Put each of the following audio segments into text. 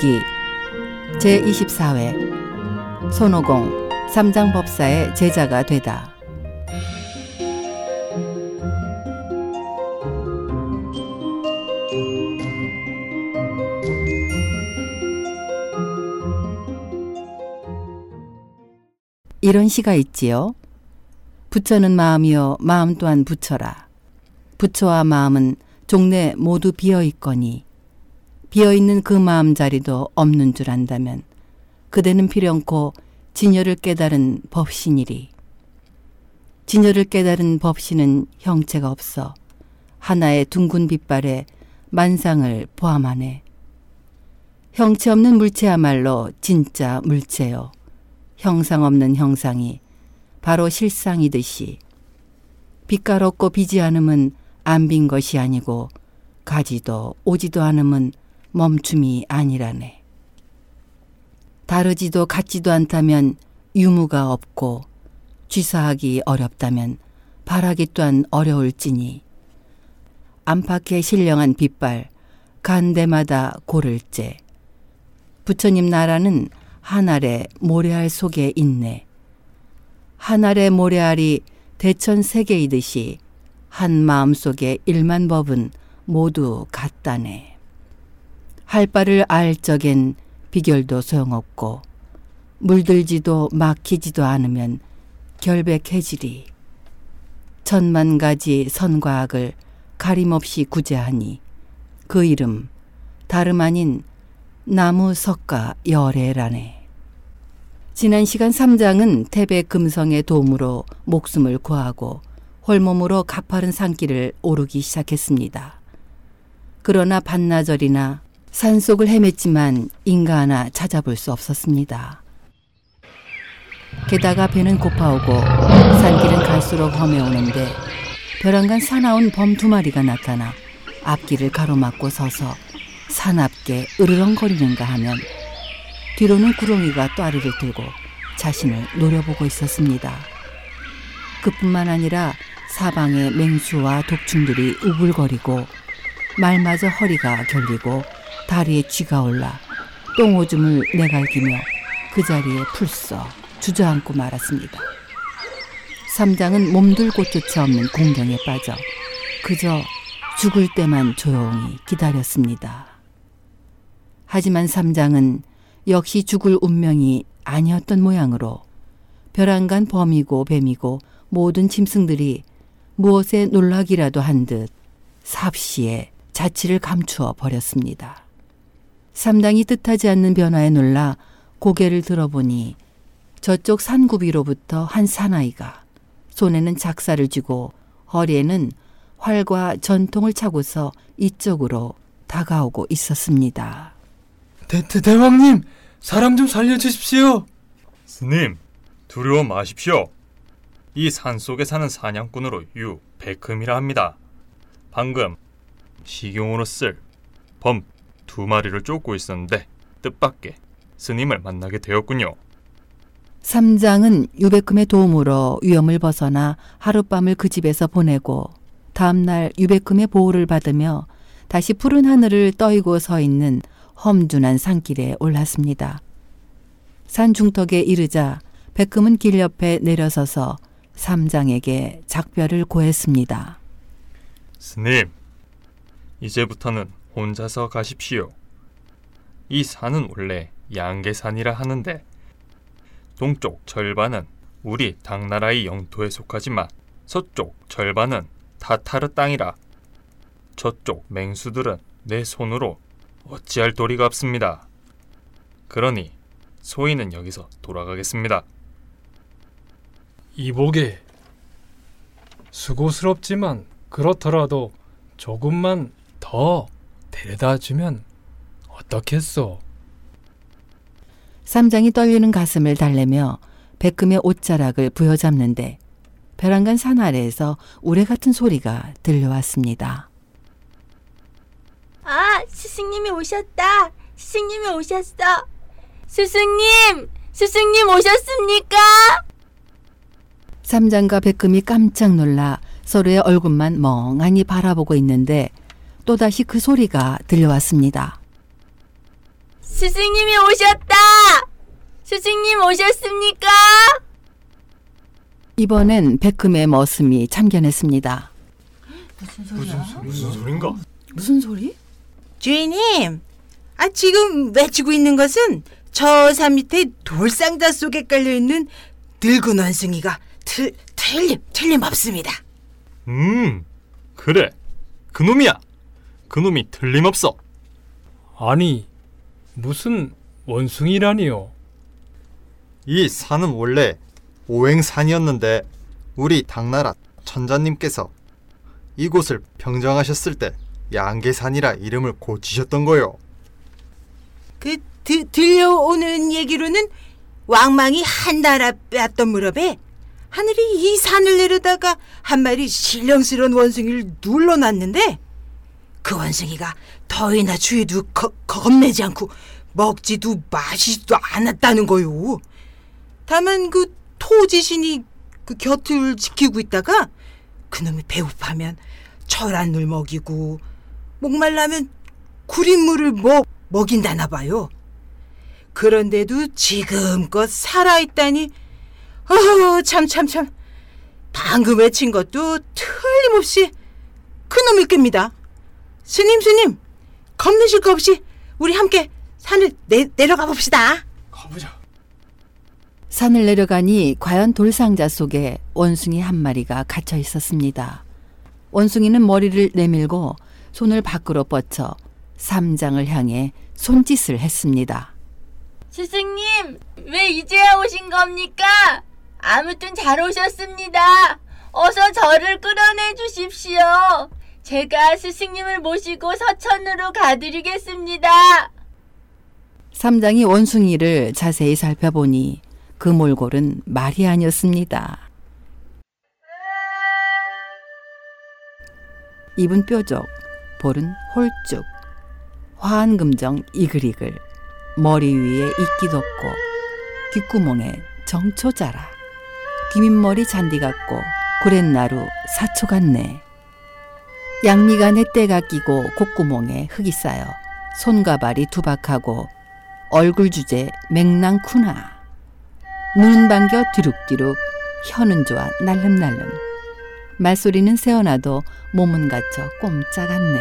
서유기 제24회 손오공 삼장법사의 제자가 되다. 이런 시가 있지요. 부처는 마음이요 마음 또한 부처라. 부처와 마음은 종래 모두 비어 있거니 비어 있는 그 마음 자리도 없는 줄 안다면 그대는 필연코 진여를 깨달은 법신이리. 진여를 깨달은 법신은 형체가 없어 하나의 둥근 빛발에 만상을 포함하네. 형체 없는 물체야말로 진짜 물체요. 형상 없는 형상이 바로 실상이듯이 빛깔 없고 비지 않음은 안 빈 것이 아니고 가지도 오지도 않음은 멈춤이 아니라네. 다르지도 같지도 않다면 유무가 없고 쥐사하기 어렵다면 바라기 또한 어려울지니 안팎에 신령한 빛발 간대마다 고를째 부처님 나라는 하늘의 모래알 속에 있네. 하늘의 모래알이 대천 세계이듯이 한 마음 속에 일만 법은 모두 같다네. 할 바를 알 적엔 비결도 소용없고 물들지도 막히지도 않으면 결백해지리. 천만 가지 선과 악을 가림없이 구제하니 그 이름 다름 아닌 나무 석가 열애라네. 지난 시간 3장은 태백 금성의 도움으로 목숨을 구하고 홀몸으로 가파른 산길을 오르기 시작했습니다. 그러나 반나절이나 산속을 헤맸지만 인가 하나 찾아볼 수 없었습니다. 게다가 배는 고파오고 산길은 갈수록 험해오는데 벼랑간 사나운 범 두 마리가 나타나 앞길을 가로막고 서서 사납게 으르렁거리는가 하면 뒤로는 구렁이가 또아리를 들고 자신을 노려보고 있었습니다. 그뿐만 아니라 사방에 맹수와 독충들이 우글거리고 말마저 허리가 결리고 다리에 쥐가 올라 똥오줌을 내갈기며 그 자리에 풀썩 주저앉고 말았습니다. 삼장은 몸둘 곳조차 없는 공경에 빠져 그저 죽을 때만 조용히 기다렸습니다. 하지만 삼장은 역시 죽을 운명이 아니었던 모양으로 벼랑간 범이고 뱀이고 모든 짐승들이 무엇에 놀라기라도 한 듯 삽시에 자취를 감추어 버렸습니다. 삼당이 뜻하지 않는 변화에 놀라 고개를 들어보니 저쪽 산구비로부터 한 사나이가 손에는 작사를 쥐고 허리에는 활과 전통을 차고서 이쪽으로 다가오고 있었습니다. 대, 대, 대왕님, 사람 좀 살려주십시오. 스님, 두려워 마십시오. 이 산속에 사는 사냥꾼으로 유 백흠이라 합니다. 방금 시경으로 쓸 범 두 마리를 쫓고 있었는데 뜻밖의 스님을 만나게 되었군요. 삼장은 유백금의 도움으로 위험을 벗어나 하룻밤을 그 집에서 보내고 다음날 유백금의 보호를 받으며 다시 푸른 하늘을 떠이고 서 있는 험준한 산길에 올랐습니다. 산 중턱에 이르자 백금은 길 옆에 내려서서 삼장에게 작별을 고했습니다. 스님, 이제부터는 혼자서 가십시오. 이 산은 원래 양계산이라 하는데 동쪽 절반은 우리 당나라의 영토에 속하지만 서쪽 절반은 타타르 땅이라 저쪽 맹수들은 내 손으로 어찌할 도리가 없습니다. 그러니 소인은 여기서 돌아가겠습니다. 이보게. 수고스럽지만 그렇더라도 조금만 더 데려다 주면 어떻겠소? 삼장이 떨리는 가슴을 달래며 백금의 옷자락을 부여잡는데 벼랑간 산 아래에서 우레 같은 소리가 들려왔습니다. 아, 스승님이 오셨다. 스승님이 오셨어. 스승님! 스승님 오셨습니까? 삼장과 백금이 깜짝 놀라 서로의 얼굴만 멍하니 바라보고 있는데 또다시 그 소리가 들려왔습니다. 스승님이 오셨다. 스승님 오셨습니까? 이번엔 백금의 머슴이 참견했습니다. 무슨 소린가? 무슨 소리? 주인님, 아 지금 외치고 있는 것은 저 산 밑에 돌상자 속에 깔려 있는 늙은 원숭이가 틀 틀림 틀림없습니다. 음, 그래. 그놈이야. 그놈이 틀림없어. 아니, 무슨 원숭이라니요? 이 산은 원래 오행산이었는데 우리 당나라 천자님께서 이곳을 평정하셨을 때 양계산이라 이름을 고치셨던 거요. 그 드, 들려오는 얘기로는 왕망이 한 나라 빼앗던 무렵에 하늘이 이 산을 내려다가 한 마리 신령스러운 원숭이를 눌러놨는데 그 원숭이가 더위나 추위도 거- 겁내지 않고 먹지도 마시지도 않았다는 거요. 다만 그 토지신이 그 곁을 지키고 있다가 그놈이 배고파면 철안을 먹이고 목말라면 구린 물을 먹, 먹인다나 봐요. 그런데도 지금껏 살아있다니 어참참 참 방금 외친 것도 틀림없이 그놈일 겁니다. 스님 스님 겁내실 거 없이 우리 함께 산을 내, 내려가 봅시다. 가보자. 산을 내려가니 과연 돌상자 속에 원숭이 한 마리가 갇혀 있었습니다. 원숭이는 머리를 내밀고 손을 밖으로 뻗쳐 삼장을 향해 손짓을 했습니다. 스승님, 왜 이제야 오신 겁니까? 아무튼 잘 오셨습니다. 어서 저를 끌어내 주십시오. 제가 스승님을 모시고 서천으로 가드리겠습니다. 삼장이 원숭이를 자세히 살펴보니 그 몰골은 말이 아니었습니다. 입은 뾰족, 볼은 홀쭉, 화한 금정 이글이글, 머리 위에 이끼 돋고, 귓구멍에 정초 자라, 귀밑머리 잔디 같고, 구렛나루 사초 같네. 양미간에 때가 끼고 콧구멍에 흙이 쌓여 손가발이 두박하고 얼굴 주제 맹랑쿠나. 눈은 반겨 뒤룩뒤룩 혀는 좋아 날름날름. 말소리는 새어나도 몸은 갇혀 꼼짝 않네.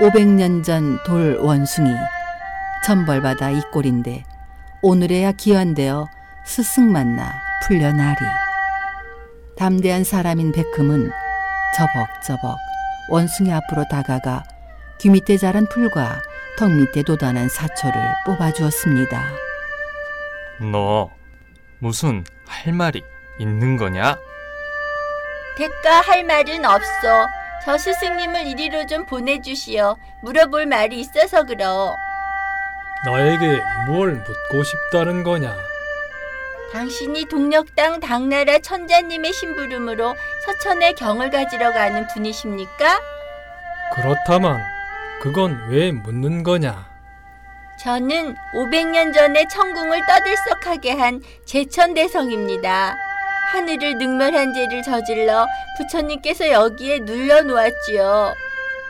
500년 전 돌 원숭이 천벌받아 이 꼴인데 오늘에야 기환되어 스승 만나 풀려나리. 담대한 사람인 백금은 저벅저벅 원숭이 앞으로 다가가 귀 밑에 자란 풀과 턱 밑에 돋아난 사초를 뽑아주었습니다. 너 무슨 할 말이 있는 거냐? 대가 할 말은 없어. 저 스승님을 이리로 좀 보내주시오. 물어볼 말이 있어서 그러. 나에게 뭘 묻고 싶다는 거냐? 당신이 동력당 당나라 천자님의 심부름으로 서천에 경을 가지러 가는 분이십니까? 그렇다만 그건 왜 묻는 거냐? 저는 500년 전에 천궁을 떠들썩하게 한 제천대성입니다. 하늘을 능멸한 죄를 저질러 부처님께서 여기에 눌러놓았지요.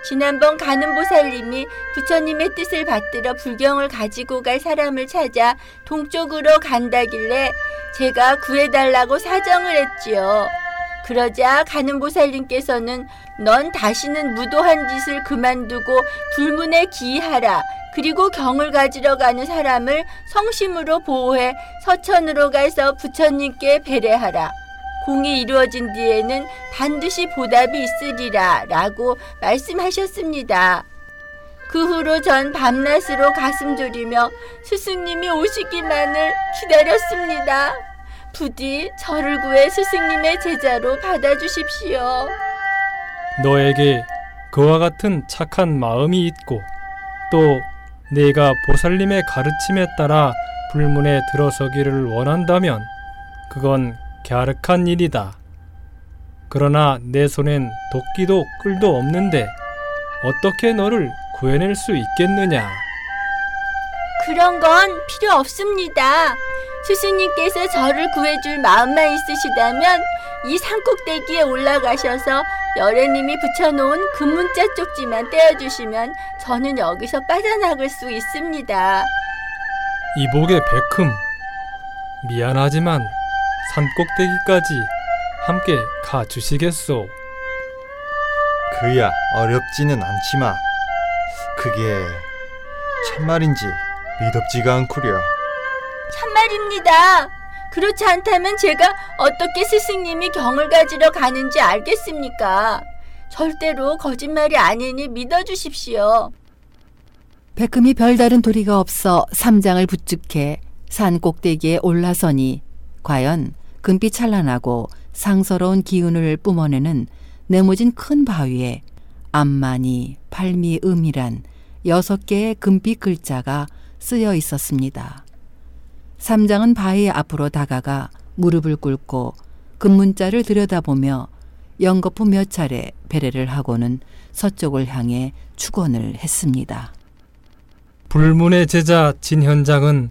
지난번 가는 보살님이 부처님의 뜻을 받들어 불경을 가지고 갈 사람을 찾아 동쪽으로 간다길래 제가 구해달라고 사정을 했지요. 그러자 가는 보살님께서는 넌 다시는 무도한 짓을 그만두고 불문에 기하라. 그리고 경을 가지러 가는 사람을 성심으로 보호해 서천으로 가서 부처님께 배례하라. 공이 이루어진 뒤에는 반드시 보답이 있으리라 라고 말씀하셨습니다. 그 후로 전 밤낮으로 가슴 졸이며 스승님이 오시기만을 기다렸습니다. 부디 저를 구해 스승님의 제자로 받아주십시오. 너에게 그와 같은 착한 마음이 있고 또 내가 보살님의 가르침에 따라 불문에 들어서기를 원한다면 그건 갸륵한 일이다. 그러나 내 손엔 도끼도 끌도 없는데 어떻게 너를 구해낼 수 있겠느냐? 그런 건 필요 없습니다. 스승님께서 저를 구해줄 마음만 있으시다면 이 산꼭대기에 올라가셔서 여래님이 붙여놓은 금문자 쪽지만 떼어주시면 저는 여기서 빠져나갈 수 있습니다. 이복의 백흠. 미안하지만 산 꼭대기까지 함께 가주시겠소. 그야 어렵지는 않지만 그게 참말인지 믿업지가 않구려. 참말입니다. 그렇지 않다면 제가 어떻게 스승님이 경을 가지러 가는지 알겠습니까? 절대로 거짓말이 아니니 믿어주십시오. 백금이 별다른 도리가 없어 삼장을 부축해 산 꼭대기에 올라서니 과연 금빛 찬란하고 상서로운 기운을 뿜어내는 네모진 큰 바위에 암만이 팔미음이란 여섯 개의 금빛 글자가 쓰여 있었습니다. 삼장은 바위 앞으로 다가가 무릎을 꿇고 금문자를 들여다보며 연거푸 몇 차례 배례를 하고는 서쪽을 향해 축원을 했습니다. 불문의 제자 진현장은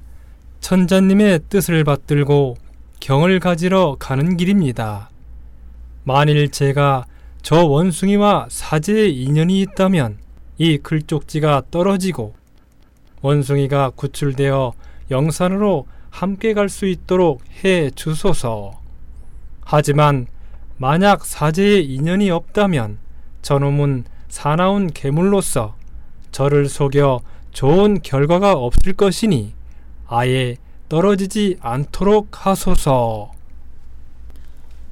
천자님의 뜻을 받들고 경을 가지러 가는 길입니다. 만일 제가 저 원숭이와 사제의 인연이 있다면 이 글쪽지가 떨어지고 원숭이가 구출되어 영산으로 함께 갈 수 있도록 해 주소서. 하지만 만약 사제의 인연이 없다면 저놈은 사나운 괴물로서 저를 속여 좋은 결과가 없을 것이니 아예 떨어지지 않도록 하소서.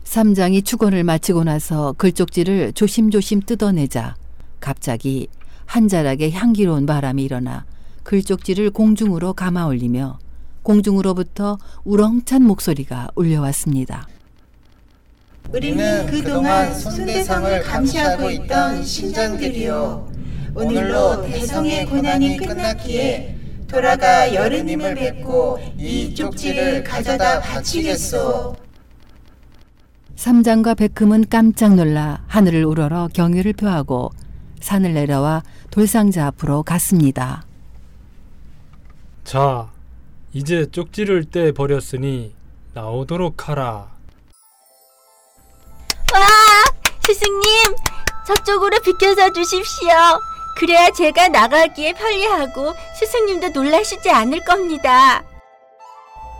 삼장이 축원을 마치고 나서 글쪽지를 조심조심 뜯어내자 갑자기 한 자락에 향기로운 바람이 일어나 글쪽지를 공중으로 감아 올리며 공중으로부터 우렁찬 목소리가 울려왔습니다. 우리는 그동안 손대성을 감시하고 있던 신장들이요. 오늘로 대성의 고난이 끝났기에 돌아가 여르님을 뵙고 이 쪽지를 가져다 바치겠소. 삼장과 백금은 깜짝 놀라 하늘을 우러러 경의를 표하고 산을 내려와 돌상자 앞으로 갔습니다. 자, 이제 쪽지를 떼 버렸으니 나오도록 하라. 와! 스승님! 저쪽으로 비켜서 주십시오. 그래야 제가 나가기에 편리하고 스승님도 놀라시지 않을 겁니다.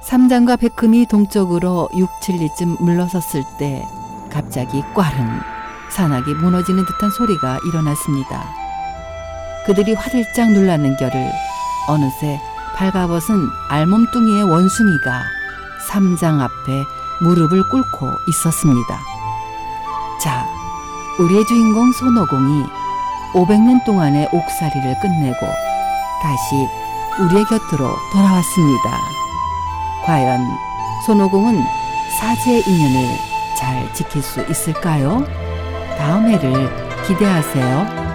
삼장과 백금이 동쪽으로 6, 7리쯤 물러섰을 때 갑자기 꽈릉 산악이 무너지는 듯한 소리가 일어났습니다. 그들이 화들짝 놀라는 겨를 어느새 발가벗은 알몸뚱이의 원숭이가 삼장 앞에 무릎을 꿇고 있었습니다. 자, 우리의 주인공 손오공이 500년 동안의 옥살이를 끝내고 다시 우리의 곁으로 돌아왔습니다. 과연 손오공은 사제의 인연을 잘 지킬 수 있을까요? 다음 회를 기대하세요.